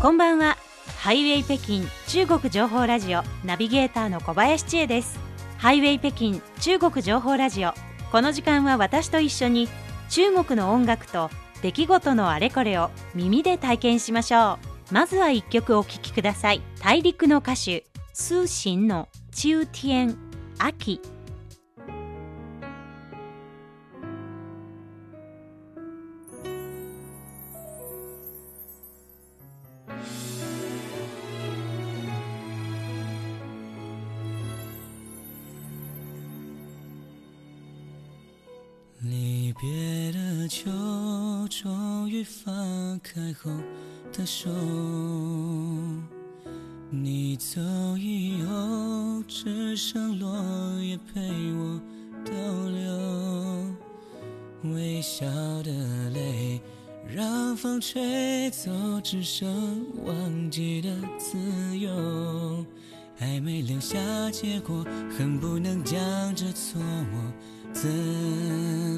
こんばんは。ハイウェイ北京中国情報ラジオナビゲーターの小林千恵です。ハイウェイ北京中国情報ラジオこの時間は私と一緒に中国の音楽と出来事のあれこれを耳で体験しましょう。まずは一曲お聴きください。大陸の歌手苏醒の中天秋。只剩忘记的自由。还没留下结果，恨不能将这错误。怎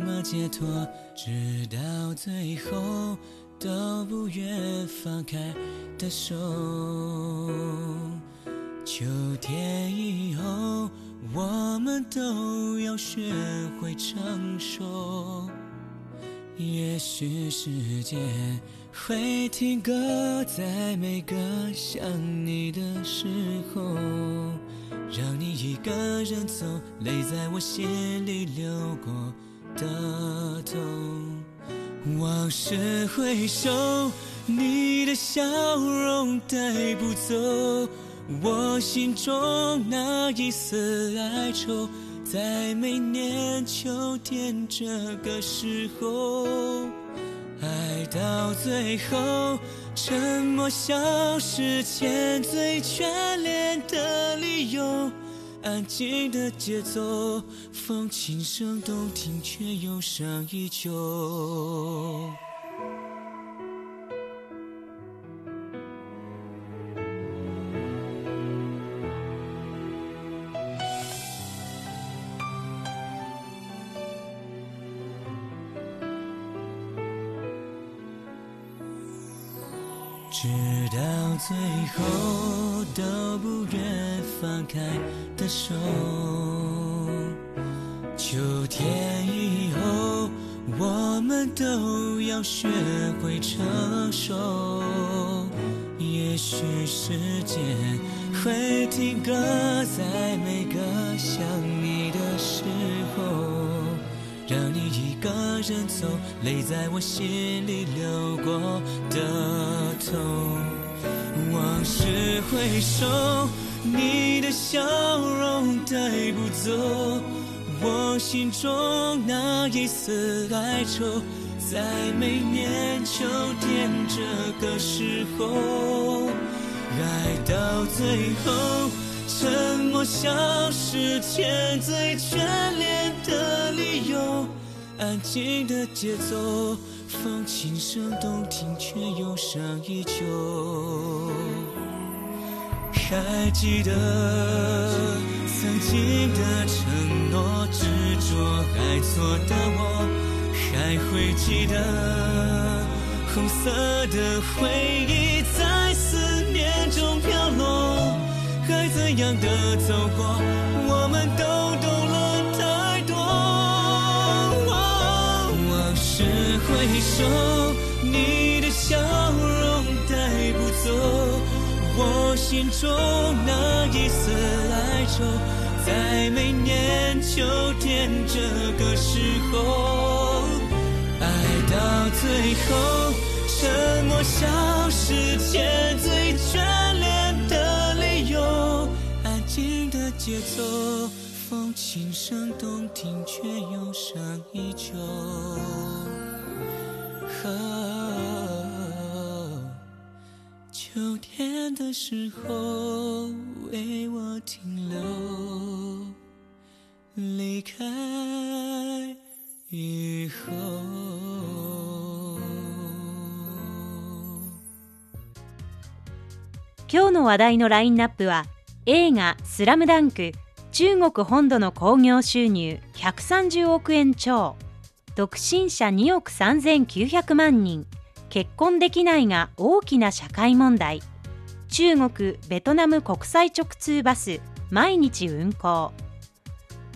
么解脱？直到最后都不愿放开的手。秋天以后，我们都要学会成熟。也许时间会停格在每个想你的时候。让你一个人走，泪在我心里流过的痛。往事回首，你的笑容带不走我心中那一丝哀愁。在每年秋天这个时候，爱到最后。沉默消失前最眷恋的理由，安静的节奏，风轻声动听，却忧伤依旧。直到最后都不愿放开的手。秋天以后，我们都要学会成熟。也许时间会停格在每个想你的时候。让你一个人走，泪在我心里流过的痛。往事回首，你的笑容带不走我心中那一丝哀愁。在每年秋天这个时候，爱到最后。沉默消失前最眷恋，安静的节奏，放轻声动听，却忧伤依旧。还记得曾经的承诺，执着爱错的我，还会记得红色的回忆在思念中飘落。该怎样的走过，我们都回首，你的笑容带不走我心中那一丝哀愁。在每年秋天这个时候，爱到最后，沉默消失前最眷恋的理由。安静的节奏，风轻声动听，却忧伤依旧。秋天的时候，为我停留，离开以后。今日の話題のラインナップは映画「スラムダンク中国本土の興行収入130億円超独身者2億3900万人。結婚できないが大きな社会問題。中国ベトナム国際直通バス毎日運行。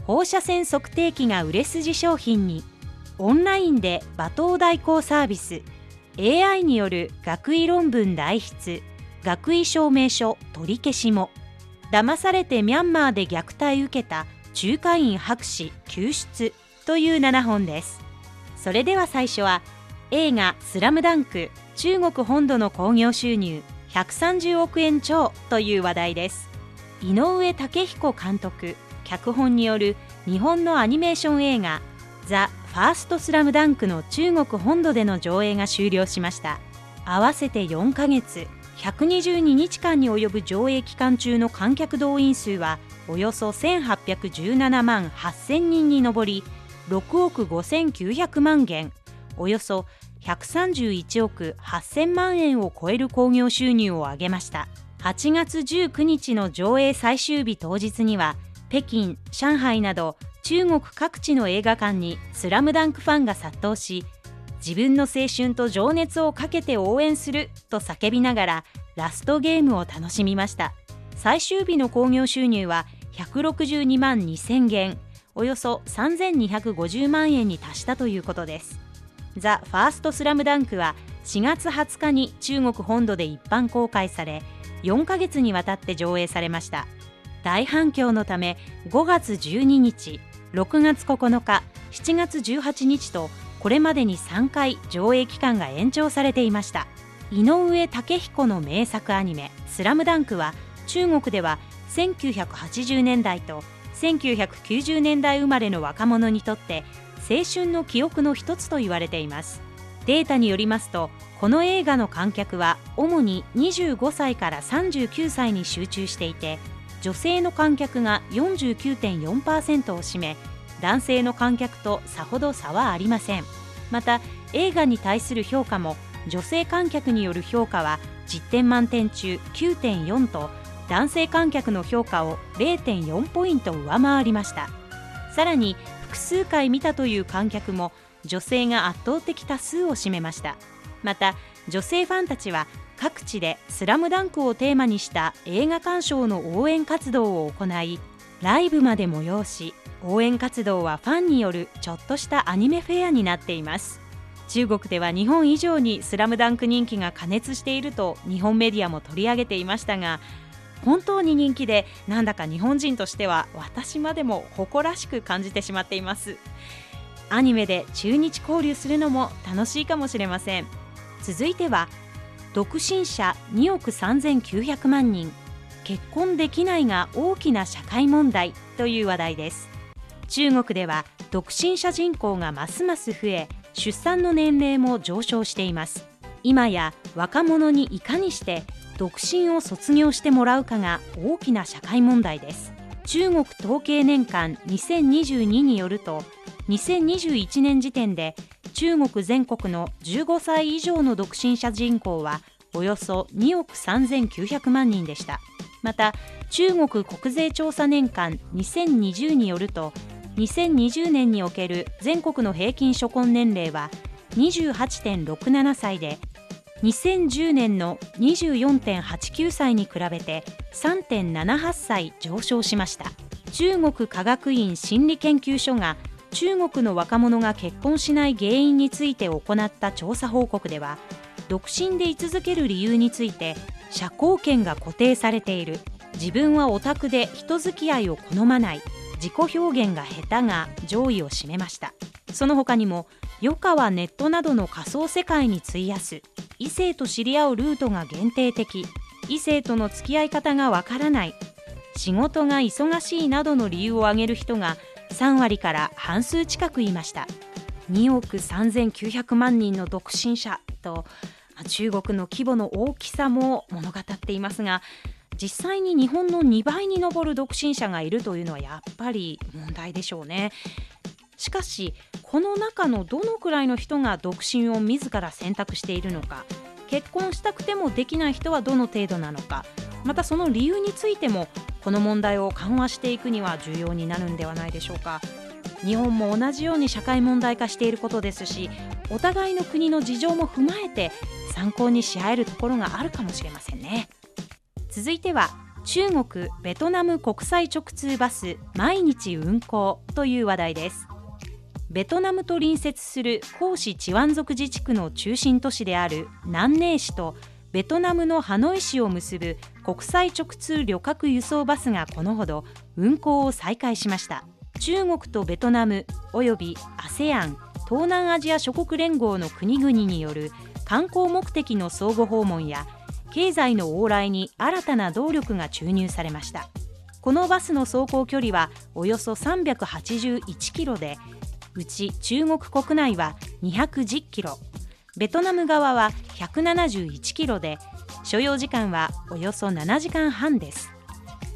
放射線測定器が売れ筋商品に。オンラインで罵倒代行サービス。AI による学位論文代筆。学位証明書取り消しも。騙されてミャンマーで虐待受けた仲介員博士救出。という7本です。それでは最初は映画スラムダンク中国本土の興行収入130億円超という話題です。井上武彦監督脚本による日本のアニメーション映画ザ・ファーストスラムダンクの中国本土での上映が終了しました。合わせて4ヶ月122日間に及ぶ上映期間中の観客動員数はおよそ1817万8000人に上り6億5900万元およそ131億8000万円を超える興行収入を上げました。8月19日の上映最終日当日には北京、上海など中国各地の映画館にスラムダンクファンが殺到し自分の青春と情熱をかけて応援すると叫びながらラストゲームを楽しみました。最終日の興行収入は162万2000元およそ3250万円に達したということです。ザ・ファーストスラムダンクは4月20日に中国本土で一般公開され4ヶ月にわたって上映されました。大反響のため5月12日6月9日7月18日とこれまでに3回上映期間が延長されていました。井上武彦の名作アニメ「スラムダンクは中国では1980年代と1990年代生まれの若者にとって青春の記憶の一つと言われています。データによりますとこの映画の観客は主に25歳から39歳に集中していて女性の観客が49.4%を占め男性の観客とさほど差はありません。また映画に対する評価も女性観客による評価は10点満点中9.4と男性観客の評価を0.4ポイント上回りました。さらに複数回見たという観客も女性が圧倒的多数を占めました。また女性ファンたちは各地で「スラムダンクをテーマにした映画鑑賞の応援活動を行いライブまで催し応援活動はファンによるちょっとしたアニメフェアになっています。中国では日本以上にスラムダンク人気が過熱していると日本メディアも取り上げていましたが本当に人気でなんだか日本人としては私までも誇らしく感じてしまっています。アニメで中日交流するのも楽しいかもしれません。続いては独身者2億3900万人。結婚できないが大きな社会問題という話題です。中国では独身者人口がますます増え出産の年齢も上昇しています。今や若者にいかにして独身を卒業してもらうかが大きな社会問題です。中国統計年間2022によると2021年時点で中国全国の15歳以上の独身者人口はおよそ2億3900万人でした。また中国国税調査年間2020によると2020年における全国の平均初婚年齢は28.67歳で2010年の24.89歳に比べて3.78歳上昇しました。中国科学院心理研究所が中国の若者が結婚しない原因について行った調査報告では独身で居続ける理由について社交権が固定されている。自分はオタクで人付き合いを好まない。自己表現が下手が上位を占めました。その他にも余暇はネットなどの仮想世界に費やす。異性と知り合うルートが限定的。異性との付き合い方がわからない。仕事が忙しいなどの理由を挙げる人が3割から半数近くいました。2億3900万人の独身者と中国の規模の大きさも物語っていますが実際に日本の2倍に上る独身者がいるというのはやっぱり問題でしょうね。しかしこの中のどのくらいの人が独身を自ら選択しているのか結婚したくてもできない人はどの程度なのかまたその理由についてもこの問題を緩和していくには重要になるんではないでしょうか。日本も同じように社会問題化していることですしお互いの国の事情も踏まえて参考にし合えるところがあるかもしれませんね。続いては中国ベトナム国際直通バス毎日運行という話題です。ベトナムと隣接する広市チワン族自治区の中心都市である南寧市とベトナムのハノイ市を結ぶ国際直通旅客輸送バスがこのほど運行を再開しました。中国とベトナムおよび ASEAN 東南アジア諸国連合の国々による観光目的の相互訪問や経済の往来に新たな動力が注入されました。このバスの走行距離はおよそ381キロでうち中国国内は210キロ。ベトナム側は171キロで所要時間はおよそ7時間半です。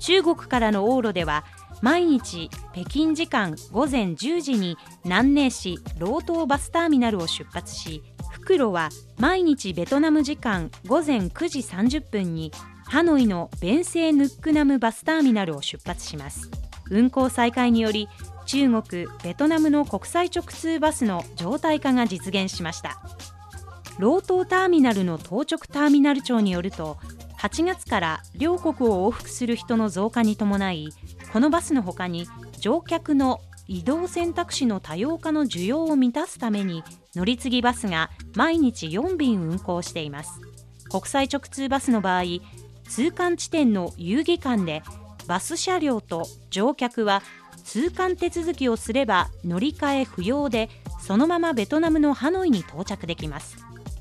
中国からの往路では毎日北京時間午前10時に南寧市ロートーバスターミナルを出発し復路は毎日ベトナム時間午前9時30分にハノイのベンセーヌックナムバスターミナルを出発します。運行再開により中国ベトナムの国際直通バスの常態化が実現しました。ロートーターミナルの当直ターミナル長によると8月から両国を往復する人の増加に伴いこのバスのほかに乗客の移動選択肢の多様化の需要を満たすために乗り継ぎバスが毎日4便運行しています。国際直通バスの場合通関地点の遊戯館でバス車両と乗客は通関手続きをすれば乗り換え不要でそのままベトナムのハノイに到着できます。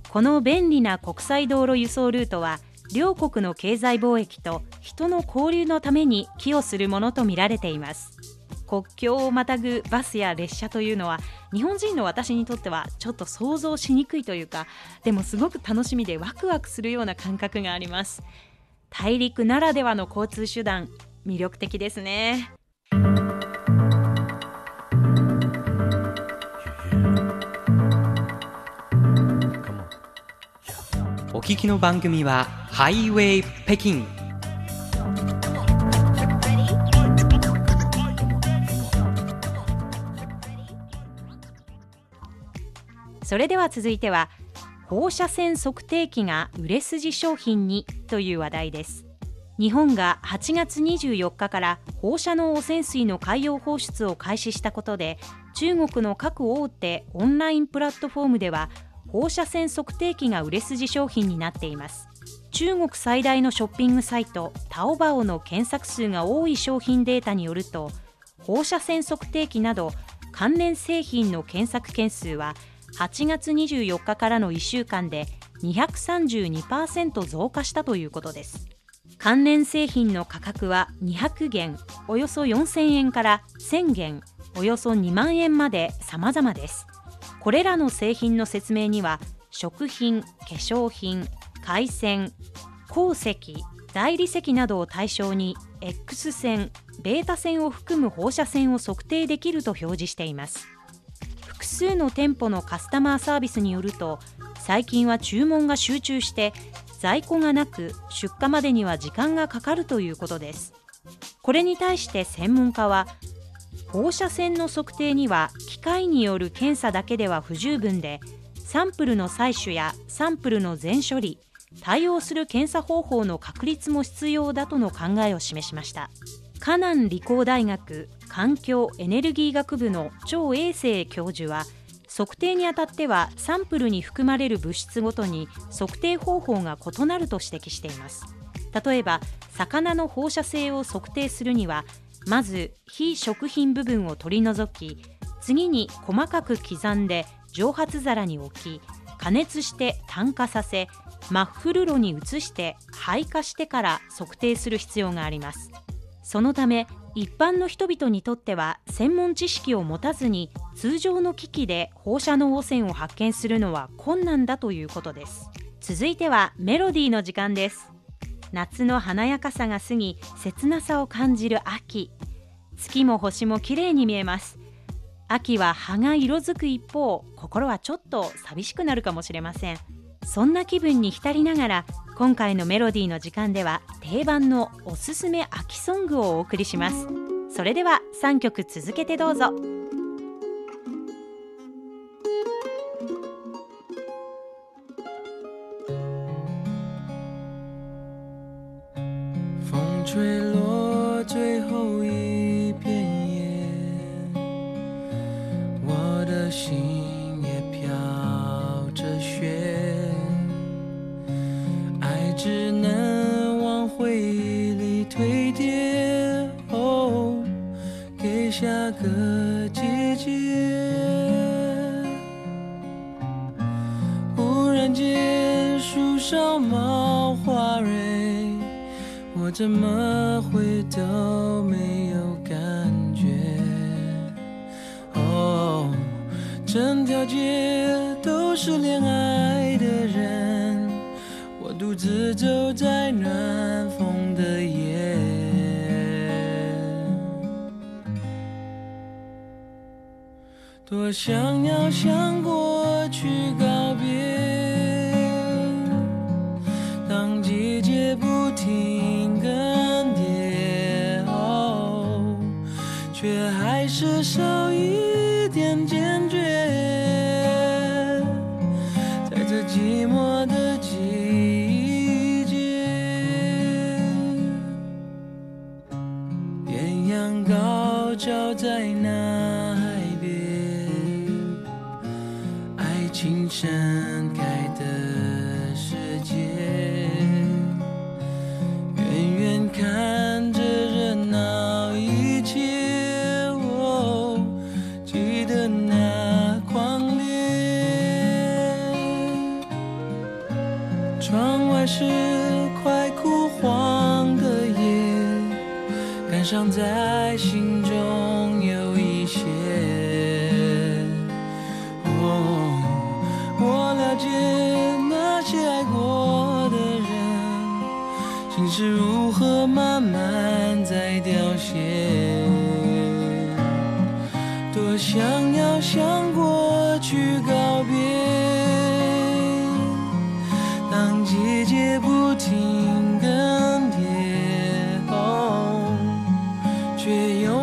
この便利な国際道路輸送ルートは両国の経済貿易と人の交流のために寄与するものとみられています。国境をまたぐバスや列車というのは日本人の私にとってはちょっと想像しにくいというかでもすごく楽しみでワクワクするような感覚があります。大陸ならではの交通手段魅力的ですね。お聞きの番組はハイウェイ北京それでは続いては放射線測定器が売れ筋商品にという話題です。日本が8月24日から放射能汚染水の海洋放出を開始したことで中国の各大手オンラインプラットフォームでは放射線測定器が売れ筋商品になっています。中国最大のショッピングサイトタオバオの検索数が多い商品データによると放射線測定器など関連製品の検索件数は8月24日からの1週間で232%増加したということです。関連製品の価格は200元およそ4000円から1000元およそ2万円まで様々です。これらの製品の説明には食品、化粧品、海鮮、鉱石、大理石などを対象に X 線、ベータ線を含む放射線を測定できると表示しています。複数の店舗のカスタマーサービスによると最近は注文が集中して在庫がなく出荷までには時間がかかるということです。これに対して専門家は放射線の測定には機械による検査だけでは不十分でサンプルの採取やサンプルの全処理対応する検査方法の確立も必要だとの考えを示しました。河南理工大学環境エネルギー学部の張衛生教授は測定にあたってはサンプルに含まれる物質ごとに測定方法が異なると指摘しています。例えば魚の放射性を測定するにはまず非食品部分を取り除き次に細かく刻んで蒸発皿に置き加熱して炭化させマッフル炉に移して配下してから測定する必要があります。そのため一般の人々にとっては専門知識を持たずに通常の機器で放射能汚染を発見するのは困難だということです。続いてはメロディーの時間です。夏の華やかさが過ぎ切なさを感じる秋。月も星も綺麗に見えます。秋は葉が色づく一方心はちょっと寂しくなるかもしれません。そんな気分に浸りながら今回のメロディーの時間では定番のおすすめ秋ソングをお送りします。それでは3曲続けてどうぞ。却又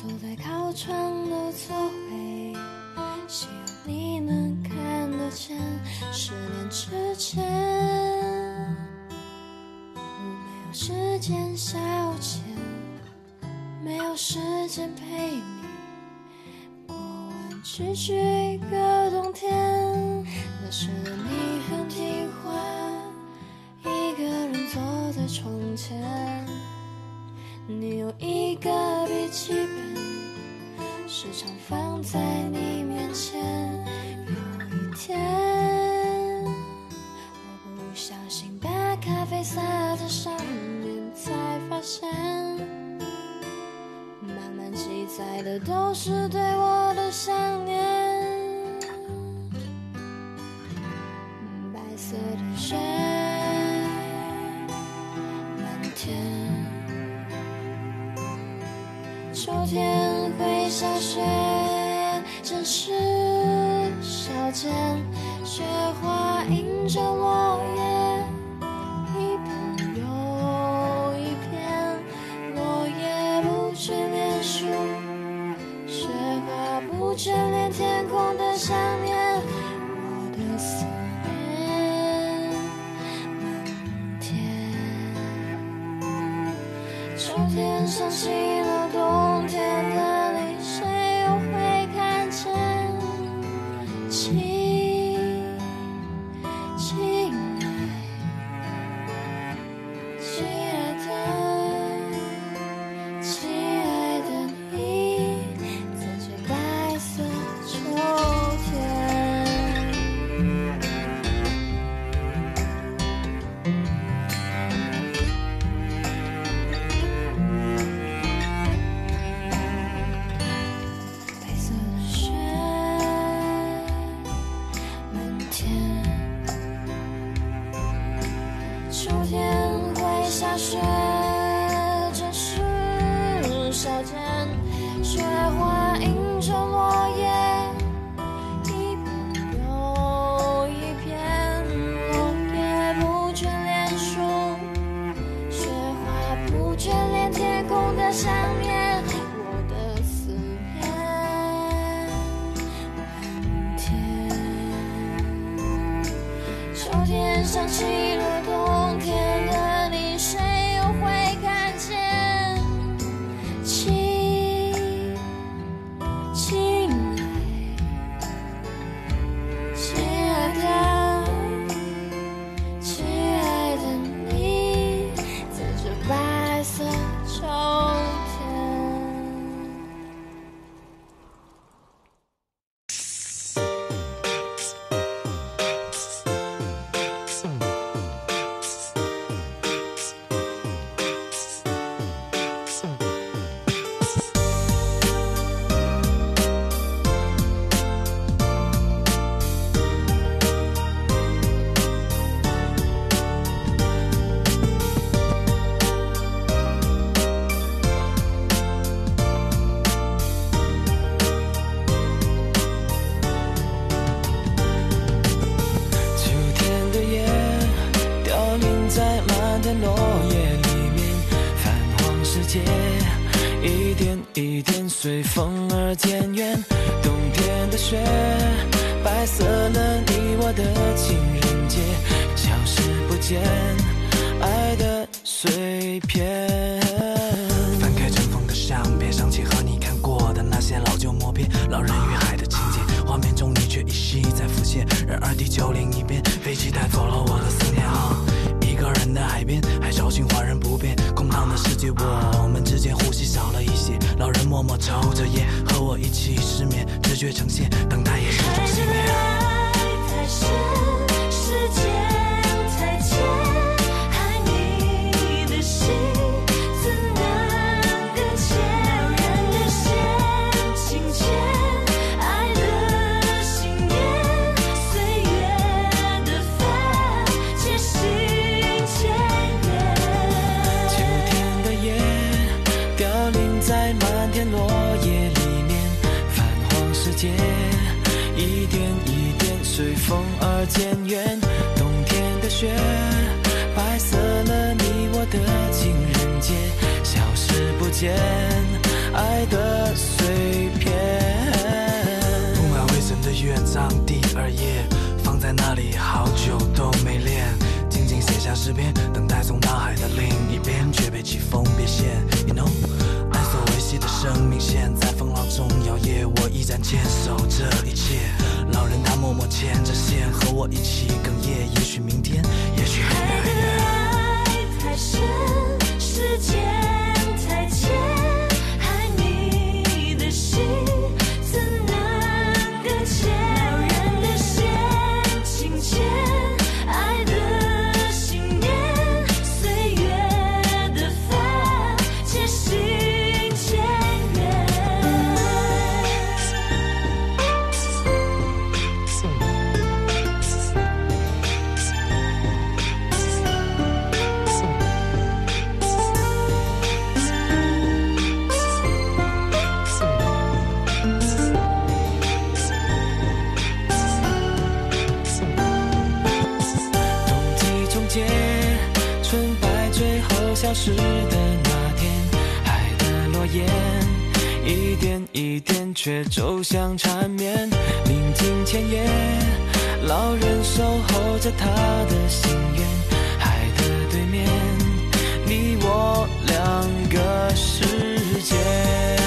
坐在靠窗的座位希望你能看得见十年之前我没有时间消遣。没有时间陪你过完区区一个冬天那时的你很听话一个人坐在窗前。你有一个笔记本时常放在你面前。有一天我不小心把咖啡洒在上面才发现。满满记载的都是对抽着烟，和我一起失眠，直觉呈现，风儿渐远。冬天的雪白色了你我的情人节，消失不见爱的碎片。铺满灰尘的乐章第二页，放在那里好久都没练，静静写下诗篇，等待从大海的另一边，却被季风别现。You know，爱所维系的生命线在风浪浪中摇曳，我依然坚守这一切。老人他默默牵着线，和我一起哽咽。也许明天，也许很远很远。爱太深，时间太浅，想缠绵。临近前夜，老人守候着他的心愿。海的对面，你我两个世界。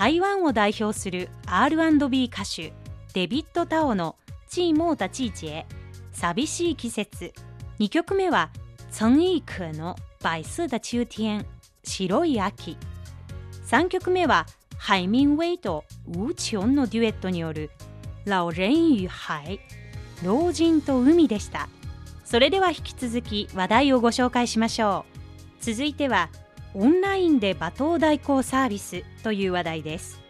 台湾を代表する R&B 歌手デビッド・タオの「チーモータチーチェ」寂しい季節。2曲目は曾轶可の「白色的秋天」白い秋。3曲目は海明威とウーチョンのデュエットによる「老人与海老人と海でした。それでは引き続き話題をご紹介しましょう。続いてはオンラインで罵倒代行サービスという話題です。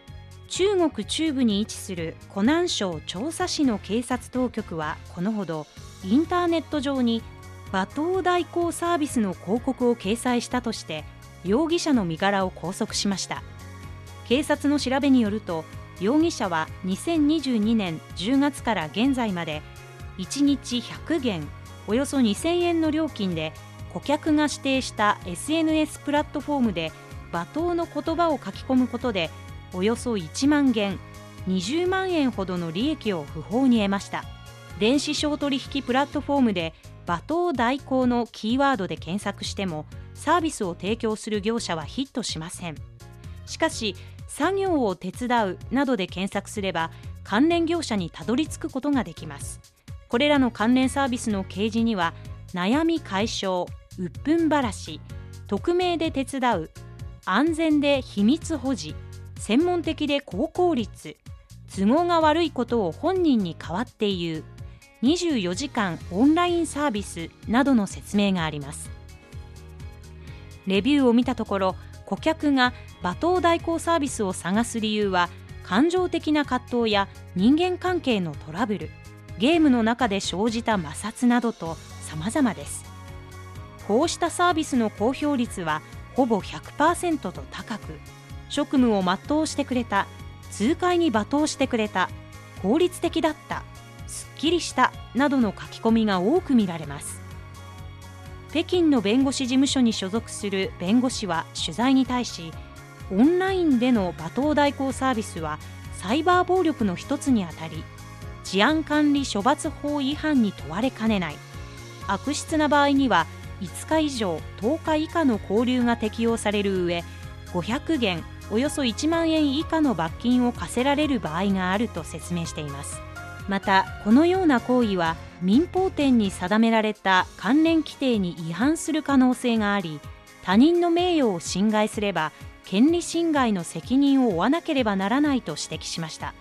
中国中部に位置する湖南省長沙市の警察当局はこのほどインターネット上に罵倒代行サービスの広告を掲載したとして容疑者の身柄を拘束しました。警察の調べによると容疑者は2022年10月から現在まで1日100元およそ2000円の料金で顧客が指定した SNS プラットフォームで罵倒の言葉を書き込むことでおよそ1万元20万円ほどの利益を不法に得ました。電子商取引プラットフォームで罵倒代行のキーワードで検索してもサービスを提供する業者はヒットしません。しかし作業を手伝うなどで検索すれば関連業者にたどり着くことができます。これらの関連サービスの掲示には悩み解消鬱憤晴らし匿名で手伝う安全で秘密保持専門的で高効率都合が悪いことを本人に代わって言う24時間オンラインサービスなどの説明があります。レビューを見たところ顧客が罵倒代行サービスを探す理由は感情的な葛藤や人間関係のトラブルゲームの中で生じた摩擦などと様々です。こうしたサービスの公表率はほぼ100%と高く職務を全うしてくれた痛快に罵倒してくれた効率的だったすっきりしたなどの書き込みが多く見られます。北京の弁護士事務所に所属する弁護士は取材に対しオンラインでの罵倒代行サービスはサイバー暴力の一つにあたり治安管理処罰法違反に問われかねない。悪質な場合には5日以上10日以下の拘留が適用される上500元およそ1万円以下の罰金を課せられる場合があると説明しています。またこのような行為は民法典に定められた関連規定に違反する可能性があり他人の名誉を侵害すれば権利侵害の責任を負わなければならないと指摘しました。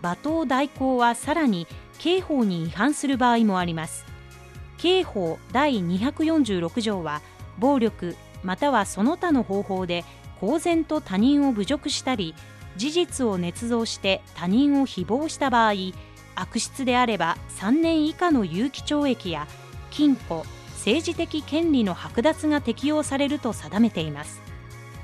罵倒代行はさらに刑法に違反する場合もあります。刑法第246条は暴力またはその他の方法で公然と他人を侮辱したり事実を捏造して他人を誹謗した場合悪質であれば3年以下の有期懲役や禁錮政治的権利の剥奪が適用されると定めています。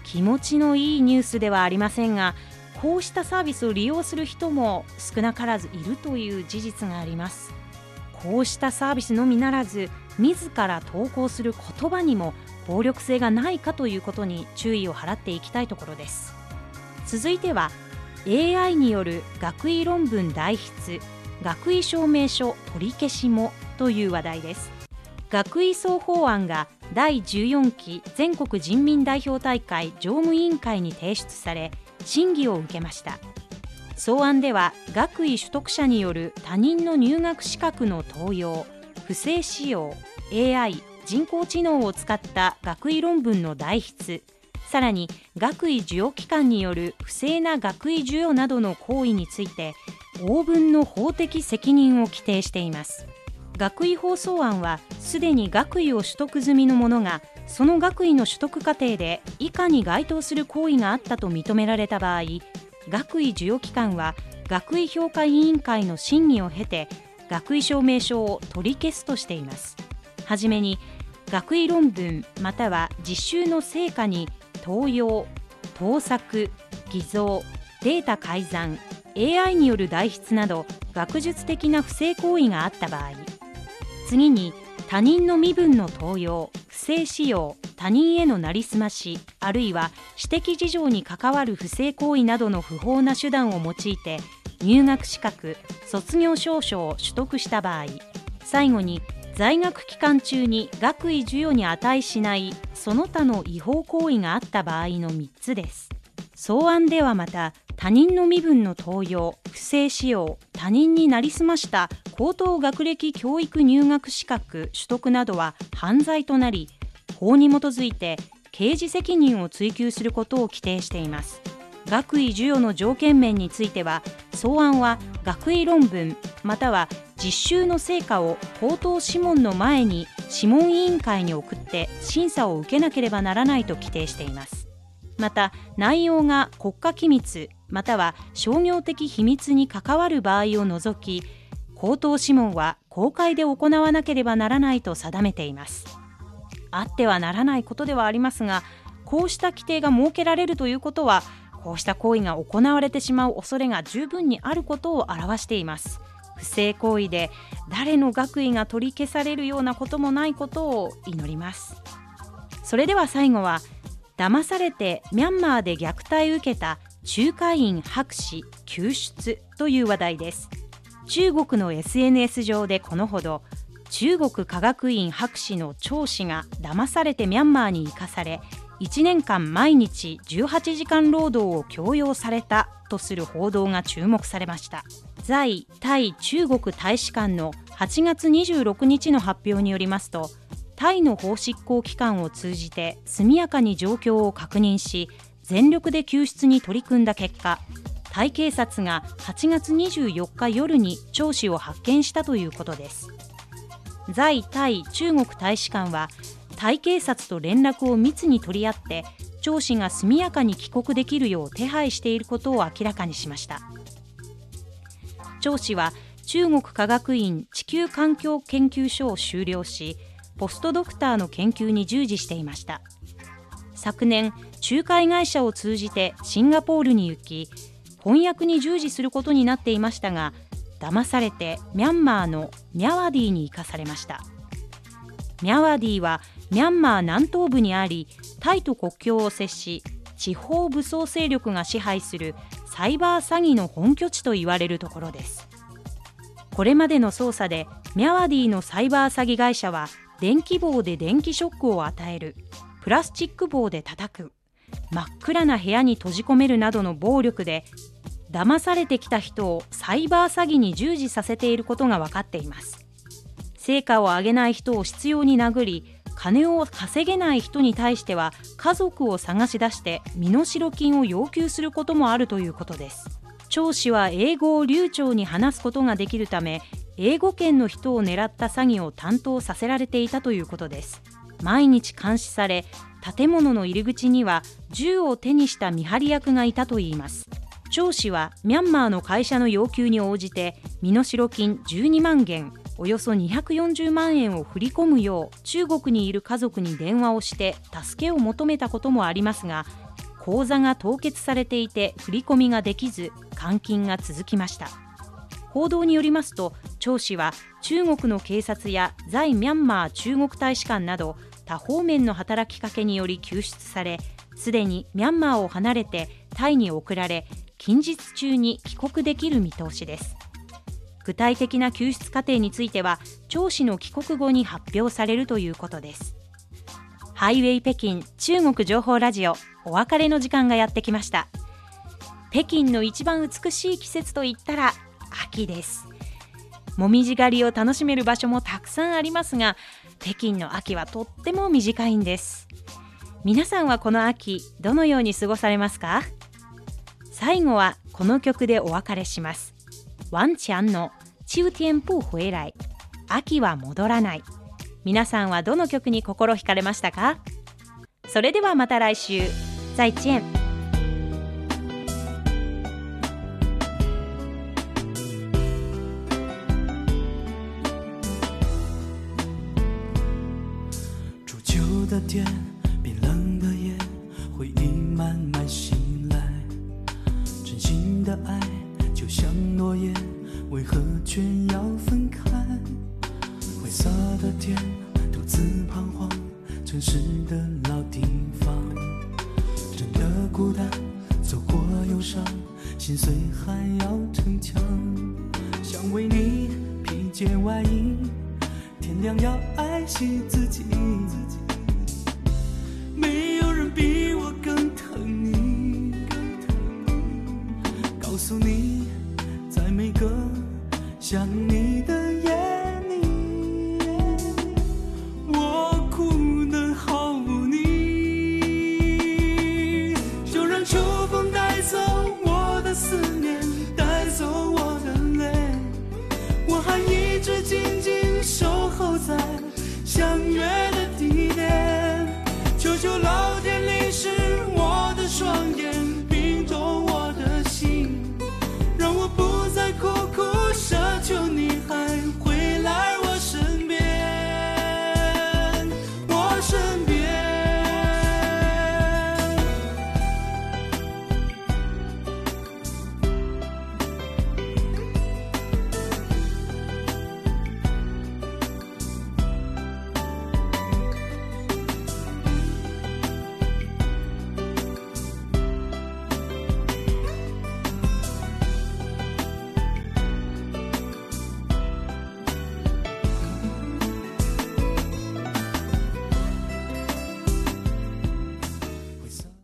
気持ちのいいニュースではありませんがこうしたサービスを利用する人も少なからずいるという事実があります。こうしたサービスのみならず自ら投稿する言葉にも暴力性がないかということに注意を払っていきたいところです。続いては AI による学位論文代筆学位証明書取り消しもという話題です。学位双方案が第14期全国人民代表大会常務委員会に提出され審議を受けました。草案では学位取得者による他人の入学資格の盗用不正使用 AI 人工知能を使った学位論文の代筆さらに学位授与機関による不正な学位授与などの行為について応分の法的責任を規定しています。学位放送案はすでに学位を取得済みの者がその学位の取得過程で以下に該当する行為があったと認められた場合学位授与機関は学位評価委員会の審議を経て学位証明書を取り消すとしています。はじめに学位論文または実習の成果に盗用盗作偽造データ改ざん AI による代筆など学術的な不正行為があった場合。次に他人の身分の盗用不正使用他人へのなりすましあるいは私的事情に関わる不正行為などの不法な手段を用いて入学資格卒業証書を取得した場合最後に在学期間中に学位授与に値しないその他の違法行為があった場合の3つです。草案ではまた他人の身分の盗用不正使用他人になりすました高等学歴教育入学資格取得などは犯罪となり法に基づいて刑事責任を追及することを規定しています。学位授与の条件面については草案は学位論文または実習の成果を口頭諮問の前に諮問委員会に送って審査を受けなければならないと規定しています。また内容が国家機密または商業的秘密に関わる場合を除き口頭諮問は公開で行わなければならないと定めています。あってはならないことではありますがこうした規定が設けられるということはこうした行為が行われてしまう恐れが十分にあることを表しています。不正行為で誰の学位が取り消されるようなこともないことを祈ります。それでは最後は騙されてミャンマーで虐待を受けた仲介員博士救出という話題です。中国の SNS 上でこのほど中国科学院博士の張氏が騙されてミャンマーに行かされ1年間毎日18時間労働を強要されたとする報道が注目されました。在タイ中国大使館の8月26日の発表によりますとタイの法執行機関を通じて速やかに状況を確認し全力で救出に取り組んだ結果タイ警察が8月24日夜に張氏を発見したということです。在タイ中国大使館はタイ警察と連絡を密に取り合って張氏が速やかに帰国できるよう手配していることを明らかにしました。張氏は中国科学院地球環境研究所を修了しポストドクターの研究に従事していました。昨年仲介会社を通じてシンガポールに行き翻訳に従事することになっていましたが騙されてミャンマーのミャワディに行かされました。ミャワディはミャンマー南東部にありタイと国境を接し地方武装勢力が支配するサイバー詐欺の本拠地と言われるところです。これまでの捜査でミャワディのサイバー詐欺会社は電気棒で電気ショックを与える。プラスチック棒で叩く。真っ暗な部屋に閉じ込めるなどの暴力で騙されてきた人をサイバー詐欺に従事させていることが分かっています。成果を上げない人を執拗に殴り金を稼げない人に対しては家族を探し出して身代金を要求することもあるということです。張氏は英語を流暢に話すことができるため英語圏の人を狙った詐欺を担当させられていたということです。毎日監視され建物の入り口には銃を手にした見張り役がいたといいます。張氏はミャンマーの会社の要求に応じて身代金12万元およそ240万円を振り込むよう中国にいる家族に電話をして助けを求めたこともありますが口座が凍結されていて振り込みができず監禁が続きました。報道によりますと張氏は中国の警察や在ミャンマー中国大使館など多方面の働きかけにより救出されすでにミャンマーを離れてタイに送られ近日中に帰国できる見通しです。具体的な救出過程については張氏の帰国後に発表されるということです。ハイウェイ北京中国情報ラジオお別れの時間がやってきました。北京の一番美しい季節といったら秋です。もみじ狩りを楽しめる場所もたくさんありますが北京の秋はとっても短いんです。皆さんはこの秋どのように過ごされますか？最後はこの曲でお別れします。ワンちゃんの秋天不回来秋は戻らない。皆さんはどの曲に心惹かれましたか？それではまた来週。再见。想你的